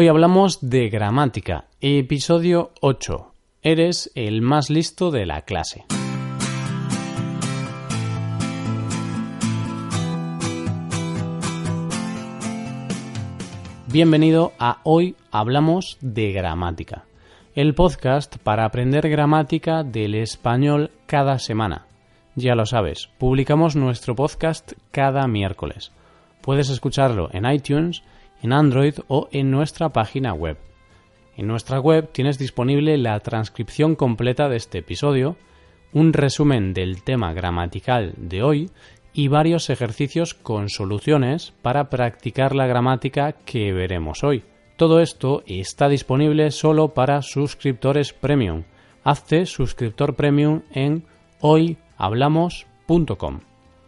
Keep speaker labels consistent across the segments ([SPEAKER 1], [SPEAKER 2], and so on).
[SPEAKER 1] Hoy hablamos de gramática, episodio 8. Eres el más listo de la clase. Bienvenido a Hoy Hablamos de Gramática, el podcast para aprender gramática del español cada semana. Ya lo sabes, publicamos nuestro podcast cada miércoles. Puedes escucharlo en iTunes, en Android o en nuestra página web. En nuestra web tienes disponible la transcripción completa de este episodio, un resumen del tema gramatical de hoy y varios ejercicios con soluciones para practicar la gramática que veremos hoy. Todo esto está disponible solo para suscriptores premium. Hazte suscriptor premium en hoyhablamos.com.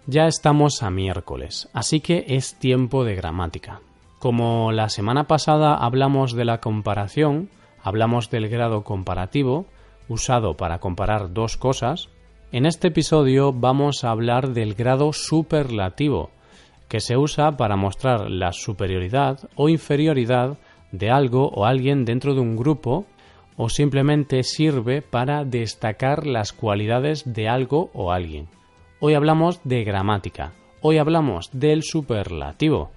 [SPEAKER 1] Ya estamos a miércoles, así que es tiempo de gramática. Como la semana pasada hablamos de la comparación, hablamos del grado comparativo, usado para comparar dos cosas, en este episodio vamos a hablar del grado superlativo, que se usa para mostrar la superioridad o inferioridad de algo o alguien dentro de un grupo o simplemente sirve para destacar las cualidades de algo o alguien. Hoy hablamos de gramática, hoy hablamos del superlativo.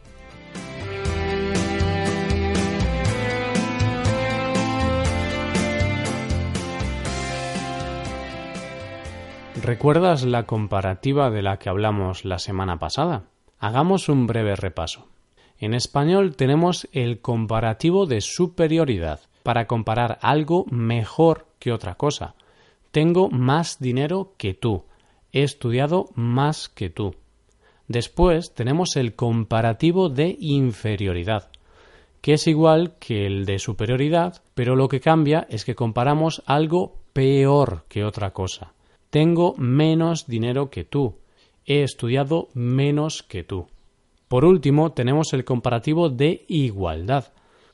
[SPEAKER 1] ¿Recuerdas la comparativa de la que hablamos la semana pasada? Hagamos un breve repaso. En español tenemos el comparativo de superioridad para comparar algo mejor que otra cosa. Tengo más dinero que tú. He estudiado más que tú. Después tenemos el comparativo de inferioridad, que es igual que el de superioridad, pero lo que cambia es que comparamos algo peor que otra cosa. Tengo menos dinero que tú. He estudiado menos que tú. Por último, tenemos el comparativo de igualdad,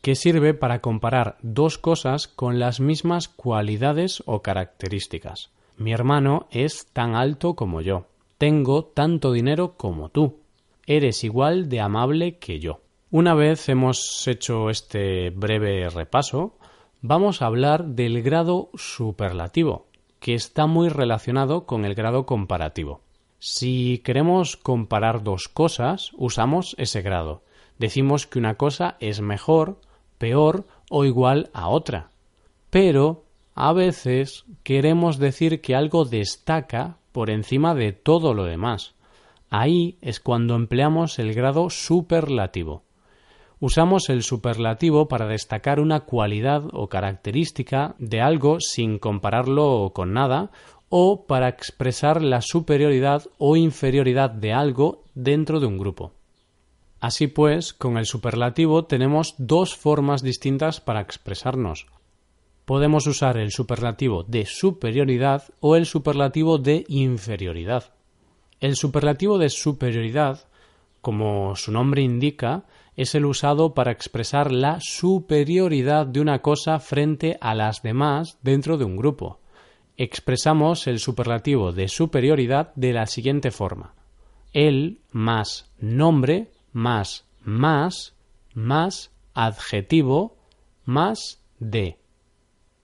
[SPEAKER 1] que sirve para comparar dos cosas con las mismas cualidades o características. Mi hermano es tan alto como yo. Tengo tanto dinero como tú. Eres igual de amable que yo. Una vez hemos hecho este breve repaso, vamos a hablar del grado superlativo, que está muy relacionado con el grado comparativo. Si queremos comparar dos cosas, usamos ese grado. Decimos que una cosa es mejor, peor o igual a otra. Pero a veces queremos decir que algo destaca por encima de todo lo demás. Ahí es cuando empleamos el grado superlativo. Usamos el superlativo para destacar una cualidad o característica de algo sin compararlo con nada o para expresar la superioridad o inferioridad de algo dentro de un grupo. Así pues, con el superlativo tenemos dos formas distintas para expresarnos. Podemos usar el superlativo de superioridad o el superlativo de inferioridad. El superlativo de superioridad, como su nombre indica, es el usado para expresar la superioridad de una cosa frente a las demás dentro de un grupo. Expresamos el superlativo de superioridad de la siguiente forma. El más nombre más más más adjetivo más de.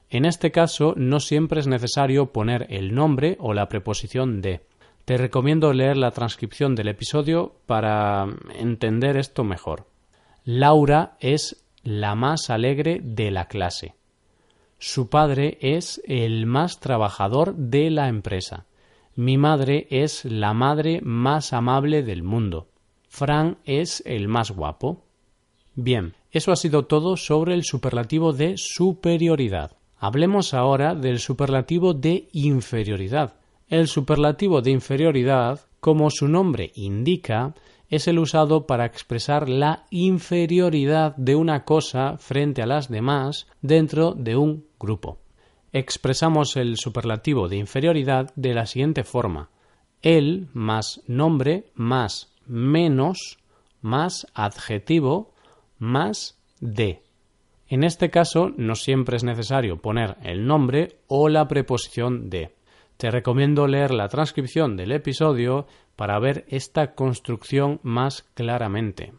[SPEAKER 1] En este caso no siempre es necesario poner el nombre o la preposición de. Te recomiendo leer la transcripción del episodio para entender esto mejor. Laura es la más alegre de la clase. Su padre es el más trabajador de la empresa. Mi madre es la madre más amable del mundo. Fran es el más guapo. Bien, eso ha sido todo sobre el superlativo de superioridad. Hablemos ahora del superlativo de inferioridad. El superlativo de inferioridad, como su nombre indica, es el usado para expresar la inferioridad de una cosa frente a las demás dentro de un grupo. Expresamos el superlativo de inferioridad de la siguiente forma el más nombre más menos más adjetivo más de. En este caso no siempre es necesario poner el nombre o la preposición de. Te recomiendo leer la transcripción del episodio para ver esta construcción más claramente.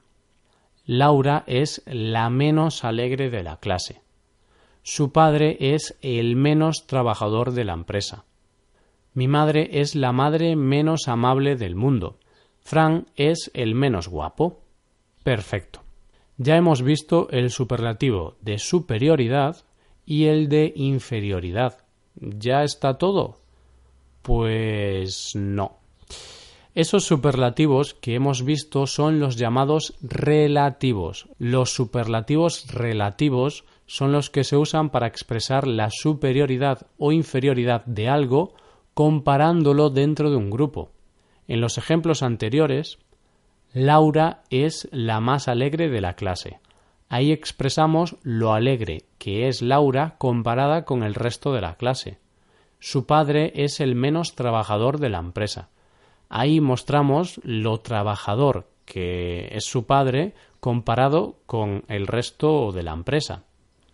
[SPEAKER 1] Laura es la menos alegre de la clase. Su padre es el menos trabajador de la empresa. Mi madre es la madre menos amable del mundo. Fran es el menos guapo. Perfecto. Ya hemos visto el superlativo de superioridad y el de inferioridad. ¿Ya está todo? Pues no. Esos superlativos que hemos visto son los llamados relativos. Los superlativos relativos son los que se usan para expresar la superioridad o inferioridad de algo comparándolo dentro de un grupo. En los ejemplos anteriores, Laura es la más alegre de la clase. Ahí expresamos lo alegre que es Laura comparada con el resto de la clase. Su padre es el menos trabajador de la empresa ahí mostramos lo trabajador que es su padre comparado con el resto de la empresa.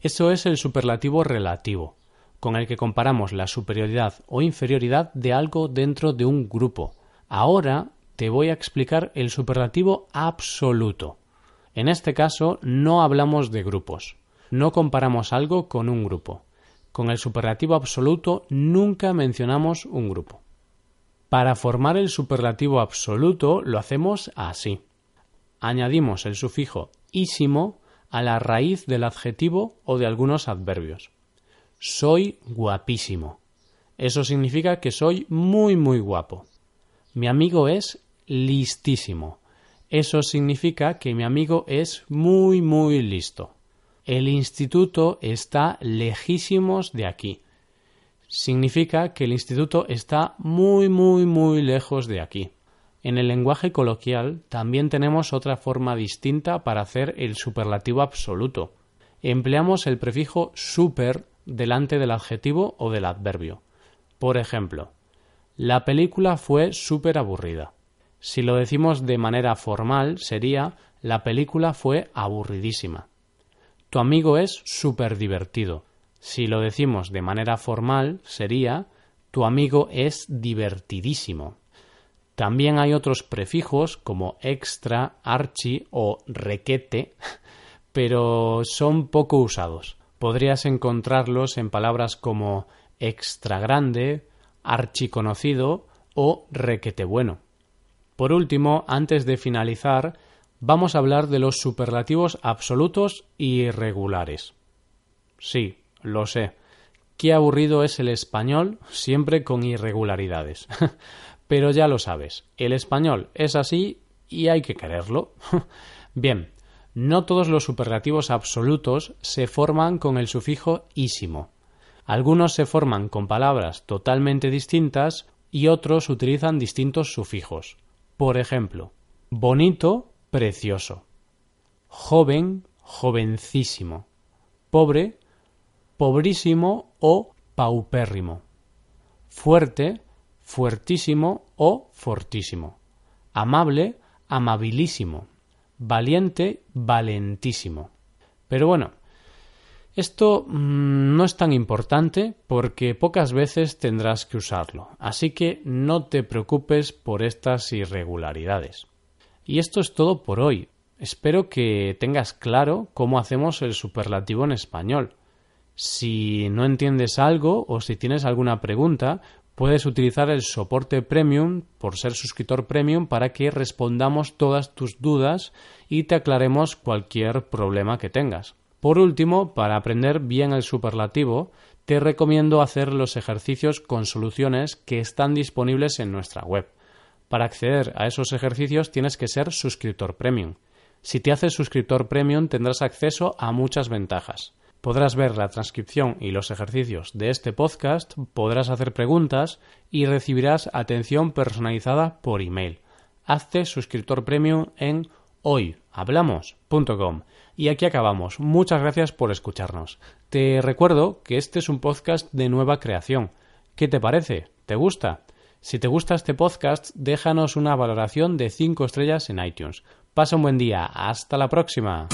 [SPEAKER 1] Eso es el superlativo relativo, con el que comparamos la superioridad o inferioridad de algo dentro de un grupo. Ahora te voy a explicar el superlativo absoluto. En este caso no hablamos de grupos, no comparamos algo con un grupo. Con el superlativo absoluto nunca mencionamos un grupo. Para formar el superlativo absoluto lo hacemos así. Añadimos el sufijo ísimo a la raíz del adjetivo o de algunos adverbios. Soy guapísimo. Eso significa que soy muy muy guapo. Mi amigo es listísimo. Eso significa que mi amigo es muy muy listo. El instituto está lejísimos de aquí significa que el instituto está muy, muy, muy lejos de aquí. En el lenguaje coloquial también tenemos otra forma distinta para hacer el superlativo absoluto. Empleamos el prefijo super delante del adjetivo o del adverbio. Por ejemplo, la película fue súper aburrida. Si lo decimos de manera formal sería la película fue aburridísima. Tu amigo es súper divertido. Si lo decimos de manera formal, sería tu amigo es divertidísimo. También hay otros prefijos como extra, archi o requete, pero son poco usados. Podrías encontrarlos en palabras como extra grande, archiconocido o requete bueno. Por último, antes de finalizar, vamos a hablar de los superlativos absolutos y irregulares. Sí, lo sé. Qué aburrido es el español, siempre con irregularidades. Pero ya lo sabes, el español es así y hay que quererlo. Bien, no todos los superlativos absolutos se forman con el sufijo ísimo. Algunos se forman con palabras totalmente distintas y otros utilizan distintos sufijos. Por ejemplo, bonito, precioso. Joven, jovencísimo. Pobre, pobrísimo o paupérrimo, fuerte, fuertísimo o fortísimo, amable, amabilísimo, valiente, valentísimo. Pero bueno, esto mm, no es tan importante porque pocas veces tendrás que usarlo, así que no te preocupes por estas irregularidades. Y esto es todo por hoy. Espero que tengas claro cómo hacemos el superlativo en español. Si no entiendes algo o si tienes alguna pregunta, puedes utilizar el soporte premium por ser suscriptor premium para que respondamos todas tus dudas y te aclaremos cualquier problema que tengas. Por último, para aprender bien el superlativo, te recomiendo hacer los ejercicios con soluciones que están disponibles en nuestra web. Para acceder a esos ejercicios tienes que ser suscriptor premium. Si te haces suscriptor premium tendrás acceso a muchas ventajas. Podrás ver la transcripción y los ejercicios de este podcast, podrás hacer preguntas y recibirás atención personalizada por email. Hazte suscriptor premium en hoyhablamos.com. Y aquí acabamos. Muchas gracias por escucharnos. Te recuerdo que este es un podcast de nueva creación. ¿Qué te parece? ¿Te gusta? Si te gusta este podcast, déjanos una valoración de 5 estrellas en iTunes. Pasa un buen día. Hasta la próxima.